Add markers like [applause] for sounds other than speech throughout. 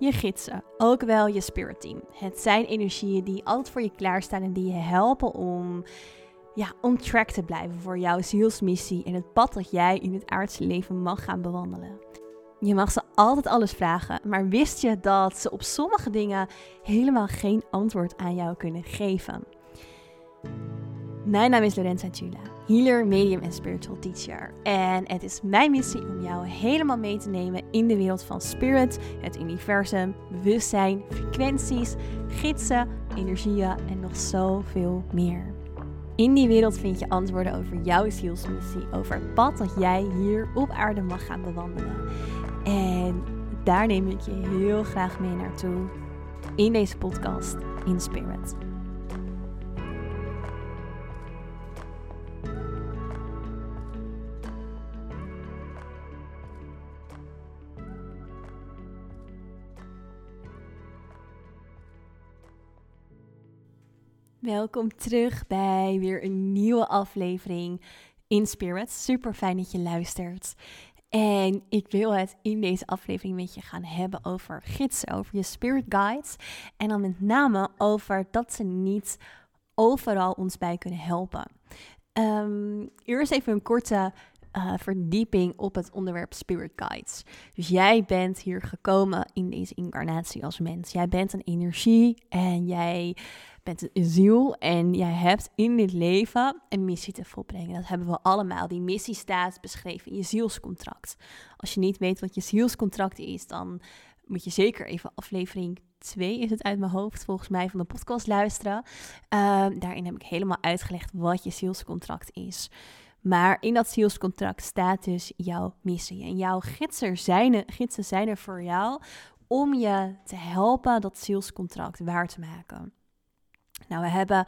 je gidsen, ook wel je spirit team. Het zijn energieën die altijd voor je klaarstaan en die je helpen om ja, on track te blijven voor jouw zielsmissie en het pad dat jij in het aardse leven mag gaan bewandelen. Je mag ze altijd alles vragen, maar wist je dat ze op sommige dingen helemaal geen antwoord aan jou kunnen geven? Mijn naam is Lorenza Tula, healer, medium en spiritual teacher. En het is mijn missie om jou helemaal mee te nemen in de wereld van spirit, het universum, bewustzijn, frequenties, gidsen, energieën en nog zoveel meer. In die wereld vind je antwoorden over jouw zielsmissie, over het pad dat jij hier op aarde mag gaan bewandelen. En daar neem ik je heel graag mee naartoe in deze podcast in Spirit. Welkom terug bij weer een nieuwe aflevering in Spirit. Super fijn dat je luistert. En ik wil het in deze aflevering met je gaan hebben over gidsen, over je spirit guides. En dan met name over dat ze niet overal ons bij kunnen helpen. Um, eerst even een korte uh, verdieping op het onderwerp spirit guides. Dus jij bent hier gekomen in deze incarnatie als mens. Jij bent een energie en jij bent een ziel en jij hebt in dit leven een missie te volbrengen. Dat hebben we allemaal. Die missie staat beschreven in je zielscontract. Als je niet weet wat je zielscontract is, dan moet je zeker even aflevering 2 is het uit mijn hoofd, volgens mij, van de podcast luisteren. Uh, daarin heb ik helemaal uitgelegd wat je zielscontract is. Maar in dat zielscontract staat dus jouw missie. En jouw gidsen zijn, er, gidsen zijn er voor jou om je te helpen dat zielscontract waar te maken. Nou, we hebben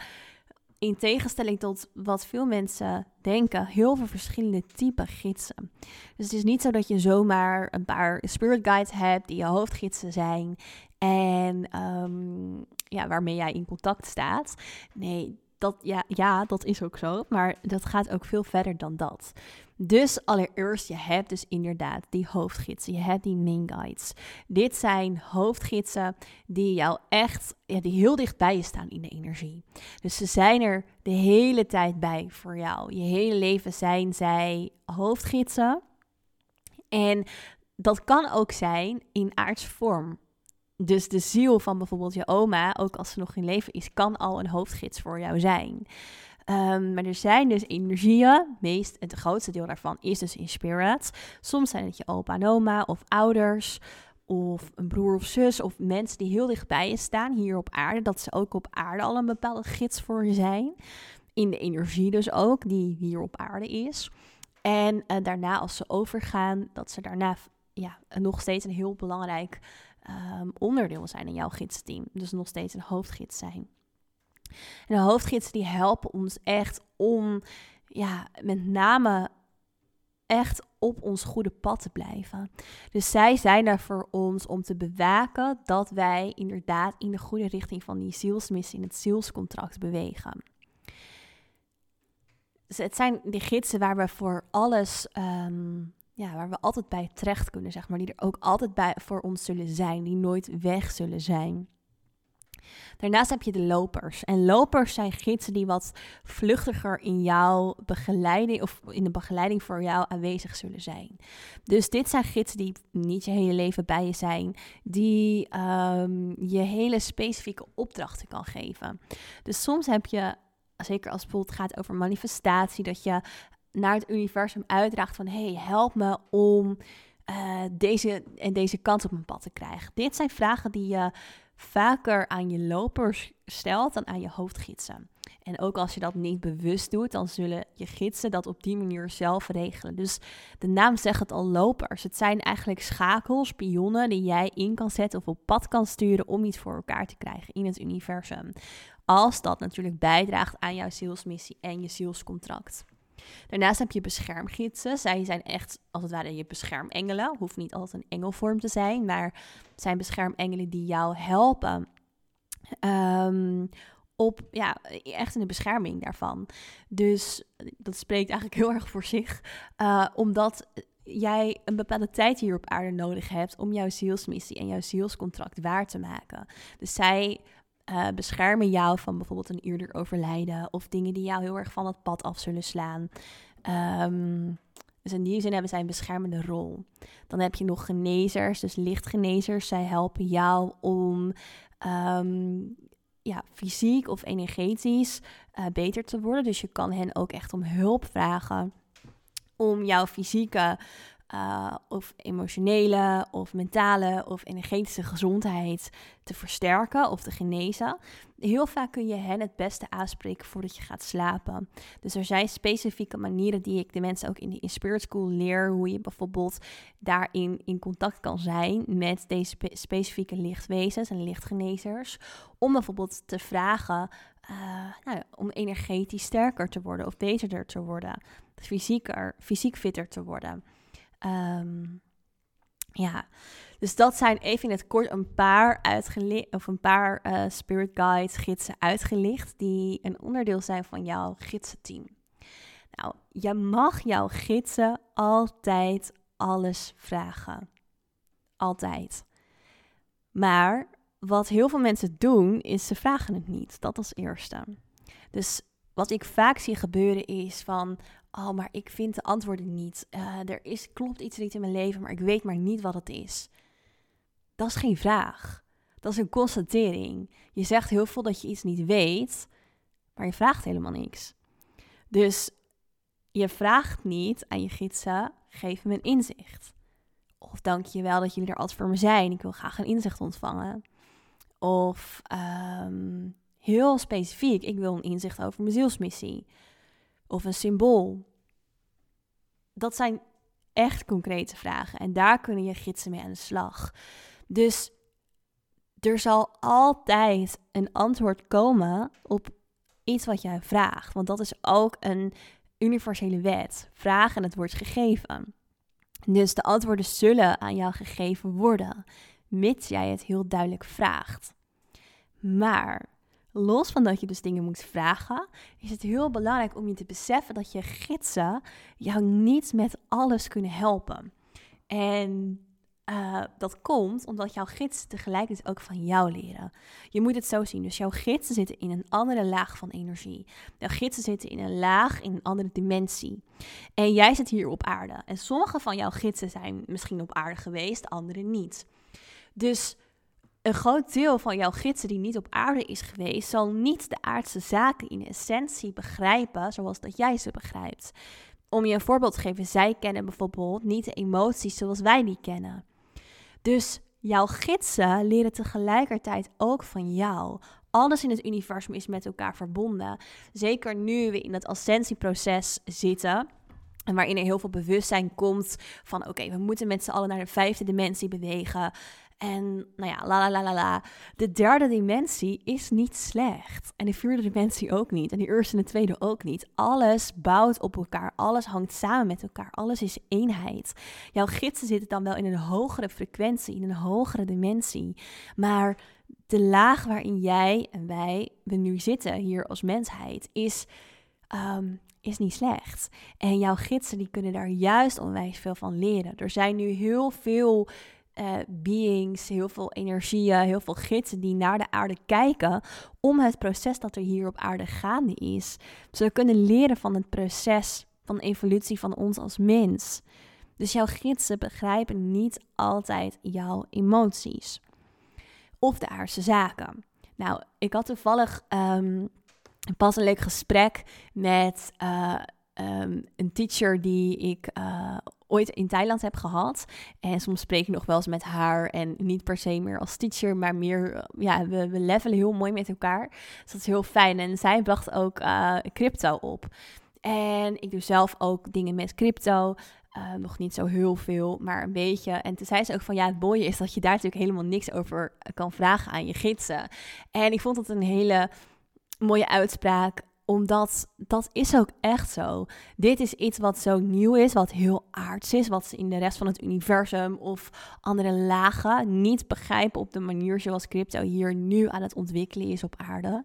in tegenstelling tot wat veel mensen denken, heel veel verschillende typen gidsen. Dus het is niet zo dat je zomaar een paar spirit guides hebt die je hoofdgidsen zijn en um, ja, waarmee jij in contact staat. Nee, dat, ja, ja, dat is ook zo, maar dat gaat ook veel verder dan dat. Dus allereerst, je hebt dus inderdaad die hoofdgidsen, je hebt die main guides. Dit zijn hoofdgidsen die jou echt, ja, die heel dicht bij je staan in de energie. Dus ze zijn er de hele tijd bij voor jou. Je hele leven zijn zij hoofdgidsen. En dat kan ook zijn in aards vorm. Dus de ziel van bijvoorbeeld je oma, ook als ze nog in leven is, kan al een hoofdgids voor jou zijn. Um, maar er zijn dus energieën, meest, het grootste deel daarvan is dus in spirit. Soms zijn het je opa en oma of ouders of een broer of zus of mensen die heel dichtbij je staan hier op aarde. Dat ze ook op aarde al een bepaalde gids voor je zijn. In de energie dus ook, die hier op aarde is. En uh, daarna als ze overgaan, dat ze daarna ja, nog steeds een heel belangrijk um, onderdeel zijn in jouw gidsteam. Dus nog steeds een hoofdgids zijn. En de hoofdgidsen die helpen ons echt om ja, met name echt op ons goede pad te blijven. Dus zij zijn er voor ons om te bewaken dat wij inderdaad in de goede richting van die zielsmissie, in het zielscontract bewegen. Dus het zijn de gidsen waar we voor alles um, ja, waar we altijd bij terecht kunnen, zeg maar. Die er ook altijd bij voor ons zullen zijn, die nooit weg zullen zijn. Daarnaast heb je de lopers. En lopers zijn gidsen die wat vluchtiger in jouw begeleiding of in de begeleiding voor jou aanwezig zullen zijn. Dus dit zijn gidsen die niet je hele leven bij je zijn, die um, je hele specifieke opdrachten kan geven. Dus soms heb je zeker als het bijvoorbeeld gaat over manifestatie, dat je naar het universum uitdraagt van hey, help me om uh, deze en deze kant op mijn pad te krijgen. Dit zijn vragen die je vaker aan je lopers stelt dan aan je hoofdgidsen. En ook als je dat niet bewust doet, dan zullen je gidsen dat op die manier zelf regelen. Dus de naam zegt het al lopers. Het zijn eigenlijk schakels, pionnen die jij in kan zetten of op pad kan sturen om iets voor elkaar te krijgen in het universum. Als dat natuurlijk bijdraagt aan jouw zielsmissie en je zielscontract. Daarnaast heb je beschermgidsen. Zij zijn echt, als het ware, je beschermengelen. Hoeft niet altijd een engelvorm te zijn, maar zijn beschermengelen die jou helpen um, op, ja, echt in de bescherming daarvan. Dus dat spreekt eigenlijk heel erg voor zich. Uh, omdat jij een bepaalde tijd hier op aarde nodig hebt om jouw zielsmissie en jouw zielscontract waar te maken. Dus zij uh, beschermen jou van bijvoorbeeld een eerder overlijden of dingen die jou heel erg van het pad af zullen slaan. Um, dus in die zin hebben zij een beschermende rol. Dan heb je nog genezers, dus lichtgenezers. Zij helpen jou om um, ja, fysiek of energetisch uh, beter te worden. Dus je kan hen ook echt om hulp vragen om jouw fysieke uh, of emotionele of mentale of energetische gezondheid te versterken of te genezen. Heel vaak kun je hen het beste aanspreken voordat je gaat slapen. Dus er zijn specifieke manieren die ik de mensen ook in de Spirit School leer. Hoe je bijvoorbeeld daarin in contact kan zijn met deze specifieke lichtwezens en lichtgenezers. Om bijvoorbeeld te vragen uh, nou, om energetisch sterker te worden of beterder te worden. Fysieker, fysiek fitter te worden. Um, ja, dus dat zijn even in het kort een paar, of een paar uh, spirit guides, gidsen uitgelicht, die een onderdeel zijn van jouw gidsenteam. Nou, je mag jouw gidsen altijd alles vragen. Altijd. Maar wat heel veel mensen doen, is ze vragen het niet. Dat als eerste. Dus wat ik vaak zie gebeuren is van, oh, maar ik vind de antwoorden niet. Uh, er is, klopt iets niet in mijn leven, maar ik weet maar niet wat het is. Dat is geen vraag. Dat is een constatering. Je zegt heel veel dat je iets niet weet, maar je vraagt helemaal niks. Dus je vraagt niet aan je gidsen, geef me een inzicht. Of dank je wel dat jullie er altijd voor me zijn. Ik wil graag een inzicht ontvangen. Of um, heel specifiek, ik wil een inzicht over mijn zielsmissie of een symbool? Dat zijn echt concrete vragen en daar kunnen je gidsen mee aan de slag. Dus er zal altijd een antwoord komen op iets wat jij vraagt, want dat is ook een universele wet. Vraag en het wordt gegeven. Dus de antwoorden zullen aan jou gegeven worden, mits jij het heel duidelijk vraagt. Maar los van dat je dus dingen moet vragen, is het heel belangrijk om je te beseffen dat je gidsen jou niet met alles kunnen helpen. En uh, dat komt omdat jouw gidsen tegelijkertijd ook van jou leren. Je moet het zo zien. Dus jouw gidsen zitten in een andere laag van energie. Jouw gidsen zitten in een laag, in een andere dimensie. En jij zit hier op aarde. En sommige van jouw gidsen zijn misschien op aarde geweest, andere niet. Dus een groot deel van jouw gidsen die niet op aarde is geweest, zal niet de aardse zaken in essentie begrijpen zoals dat jij ze begrijpt. Om je een voorbeeld te geven, zij kennen bijvoorbeeld niet de emoties zoals wij die kennen. Dus jouw gidsen leren tegelijkertijd ook van jou. Alles in het universum is met elkaar verbonden. Zeker nu we in het ascensieproces zitten. En waarin er heel veel bewustzijn komt van oké, we moeten met z'n allen naar de vijfde dimensie bewegen. En nou ja, la la la la la. De derde dimensie is niet slecht. En de vierde dimensie ook niet. En de eerste en de tweede ook niet. Alles bouwt op elkaar. Alles hangt samen met elkaar. Alles is eenheid. Jouw gidsen zitten dan wel in een hogere frequentie, in een hogere dimensie. Maar de laag waarin jij en wij we nu zitten hier als mensheid is. Um, is niet slecht. En jouw gidsen die kunnen daar juist onwijs veel van leren. Er zijn nu heel veel uh, beings, heel veel energieën, heel veel gidsen die naar de aarde kijken om het proces dat er hier op aarde gaande is. Ze kunnen leren van het proces van evolutie van ons als mens. Dus jouw gidsen begrijpen niet altijd jouw emoties of de aardse zaken. Nou, ik had toevallig um, pas een leuk gesprek met uh, um, een teacher die ik uh, ooit in Thailand heb gehad. En soms spreek ik nog wel eens met haar. En niet per se meer als teacher, maar meer, eh, ja, we, we levelen heel mooi met elkaar. Dus dat is heel fijn. En zij bracht ook uh, crypto op. En ik doe zelf ook dingen met crypto. Uh, nog niet zo heel veel, maar een beetje. En toen zei ze ook van ja, het mooie is dat je daar natuurlijk helemaal niks over kan vragen aan je gidsen. En ik vond dat een hele mooie uitspraak. Omdat dat is ook echt zo. Dit is iets wat zo nieuw is, wat heel aards is, wat ze in de rest van het universum of andere lagen niet begrijpen op de manier zoals crypto hier nu aan het ontwikkelen is op aarde.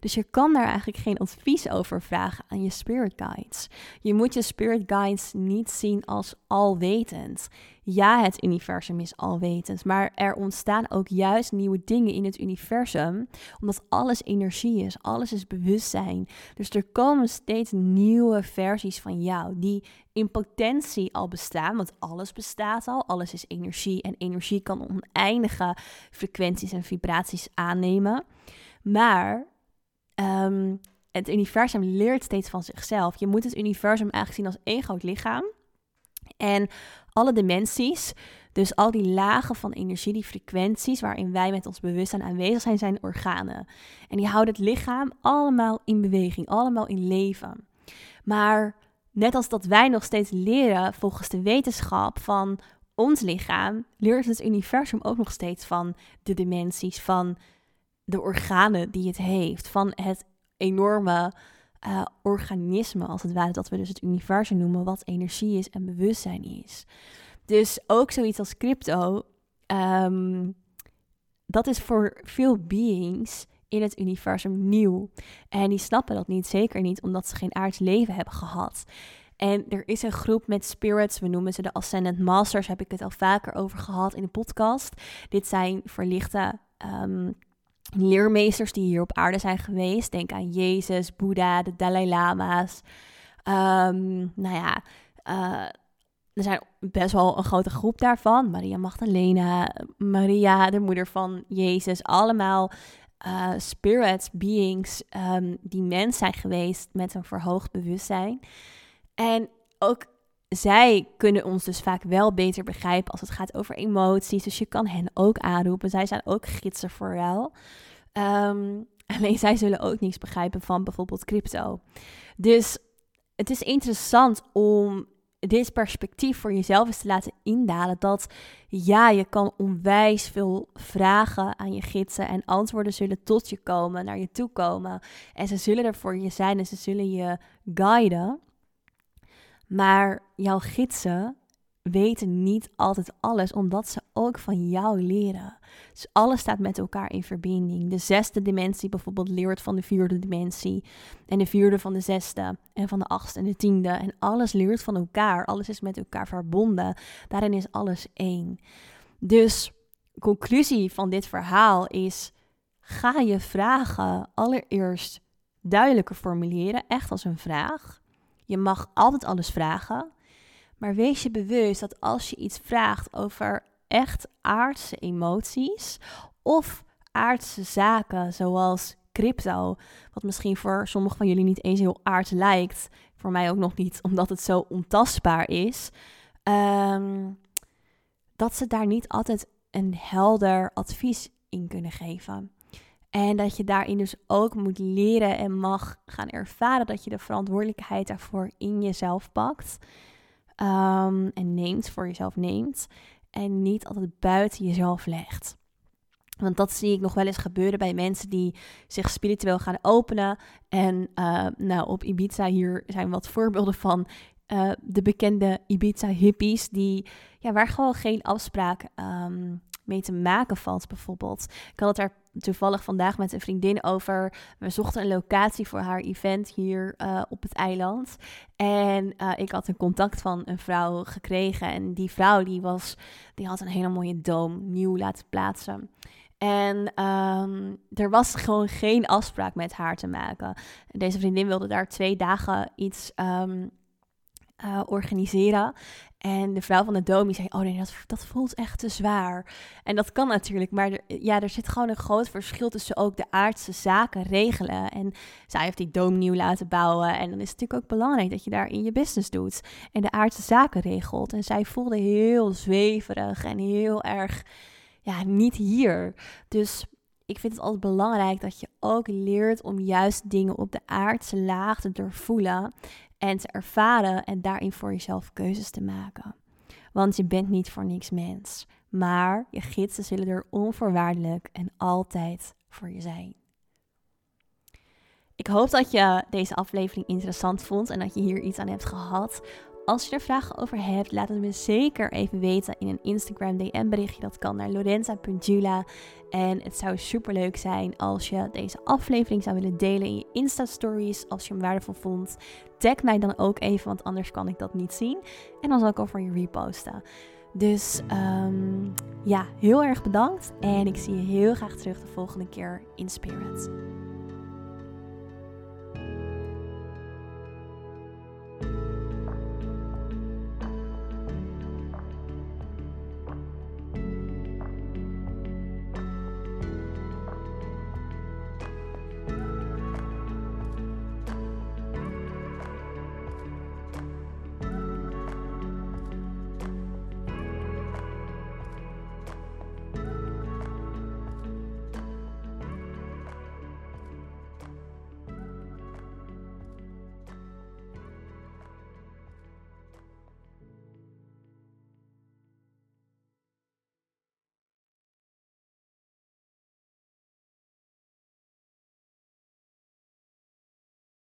Dus je kan daar eigenlijk geen advies over vragen aan je spirit guides. Je moet je spirit guides niet zien als alwetend. Ja, het universum is alwetend, maar er ontstaan ook juist nieuwe dingen in het universum, omdat alles energie is, alles is bewustzijn. Dus er komen steeds nieuwe versies van jou die in potentie al bestaan, want alles bestaat al, alles is energie en energie kan oneindige frequenties en vibraties aannemen. Maar um, het universum leert steeds van zichzelf. Je moet het universum eigenlijk zien als één groot lichaam. En alle dimensies, dus al die lagen van energie, die frequenties waarin wij met ons bewustzijn aanwezig zijn, zijn organen. En die houden het lichaam allemaal in beweging, allemaal in leven. Maar net als dat wij nog steeds leren volgens de wetenschap van ons lichaam, leert het universum ook nog steeds van de dimensies, van de organen die het heeft, van het enorme uh, organisme, als het ware, dat we dus het universum noemen, wat energie is en bewustzijn is. Dus ook zoiets als crypto, um, dat is voor veel beings in het universum nieuw. En die snappen dat niet, zeker niet omdat ze geen aards leven hebben gehad. En er is een groep met spirits, we noemen ze de Ascendant Masters, heb ik het al vaker over gehad in de podcast. Dit zijn verlichte um, leermeesters die hier op aarde zijn geweest. Denk aan Jezus, Boeddha, de Dalai Lama's. Um, nou ja, uh, er zijn best wel een grote groep daarvan. Maria Magdalena, Maria, de moeder van Jezus. Allemaal uh, spirits, beings um, die mens zijn geweest met een verhoogd bewustzijn. En ook zij kunnen ons dus vaak wel beter begrijpen als het gaat over emoties. Dus je kan hen ook aanroepen. Zij zijn ook gidsen voor jou. Ehm, [laughs] alleen zij zullen ook niets begrijpen van bijvoorbeeld crypto. Dus het is interessant om dit perspectief voor jezelf eens te laten indalen. Dat ja, je kan onwijs veel vragen aan je gidsen en antwoorden zullen tot je komen, naar je toe komen. En ze zullen er voor je zijn en ze zullen je guiden. Maar jouw gidsen weten niet altijd alles, omdat ze ook van jou leren. Dus alles staat met elkaar in verbinding. De zesde dimensie bijvoorbeeld leert van de vierde dimensie. En de vierde van de zesde. En van de achtste en de tiende. En alles leert van elkaar. Alles is met elkaar verbonden. Daarin is alles één. Dus conclusie van dit verhaal is: ga je vragen allereerst duidelijker formuleren, echt als een vraag. Je mag altijd alles vragen. Maar wees je bewust dat als je iets vraagt over echt aardse emoties of aardse zaken, zoals crypto, wat misschien voor sommigen van jullie niet eens heel aards lijkt, voor mij ook nog niet, omdat het zo ontastbaar is, ehm, dat ze daar niet altijd een helder advies in kunnen geven. En dat je daarin dus ook moet leren en mag gaan ervaren dat je de verantwoordelijkheid daarvoor in jezelf pakt. Ehm, en neemt, voor jezelf neemt. En niet altijd buiten jezelf legt. Want dat zie ik nog wel eens gebeuren bij mensen die zich spiritueel gaan openen. En uh, nou, op Ibiza hier zijn wat voorbeelden van uh, de bekende Ibiza hippies. Die, ja, waar gewoon geen afspraak um, mee te maken valt, bijvoorbeeld. Ik had het daar toevallig vandaag met een vriendin over. We zochten een locatie voor haar event hier uh, op het eiland. En uh, ik had een contact van een vrouw gekregen. En die vrouw die was, die had een hele mooie doom nieuw laten plaatsen. En um, er was gewoon geen afspraak met haar te maken. Deze vriendin wilde daar twee dagen iets um, uh, organiseren. En de vrouw van de domi zei, oh nee, dat, dat voelt echt te zwaar. En dat kan natuurlijk, maar ja, er zit gewoon een groot verschil tussen ook de aardse zaken regelen. En zij heeft die doom nieuw laten bouwen. En dan is het natuurlijk ook belangrijk dat je daar in je business doet. En de aardse zaken regelt. En zij voelde heel zweverig en heel erg, ja, niet hier. Dus ik vind het altijd belangrijk dat je ook leert om juist dingen op de aardse laag te doorvoelen en te ervaren en daarin voor jezelf keuzes te maken. Want je bent niet voor niks mens, maar je gidsen zullen er onvoorwaardelijk en altijd voor je zijn. Ik hoop dat je deze aflevering interessant vond en dat je hier iets aan hebt gehad. Als je er vragen over hebt, laat het me zeker even weten in een Instagram DM berichtje. Dat kan naar lorenza.jula. En het zou super leuk zijn als je deze aflevering zou willen delen in je Insta stories. Als je hem waardevol vond, tag mij dan ook even, want anders kan ik dat niet zien. En dan zal ik over je reposten. Dus um, ja, heel erg bedankt. En ik zie je heel graag terug de volgende keer in Spirit.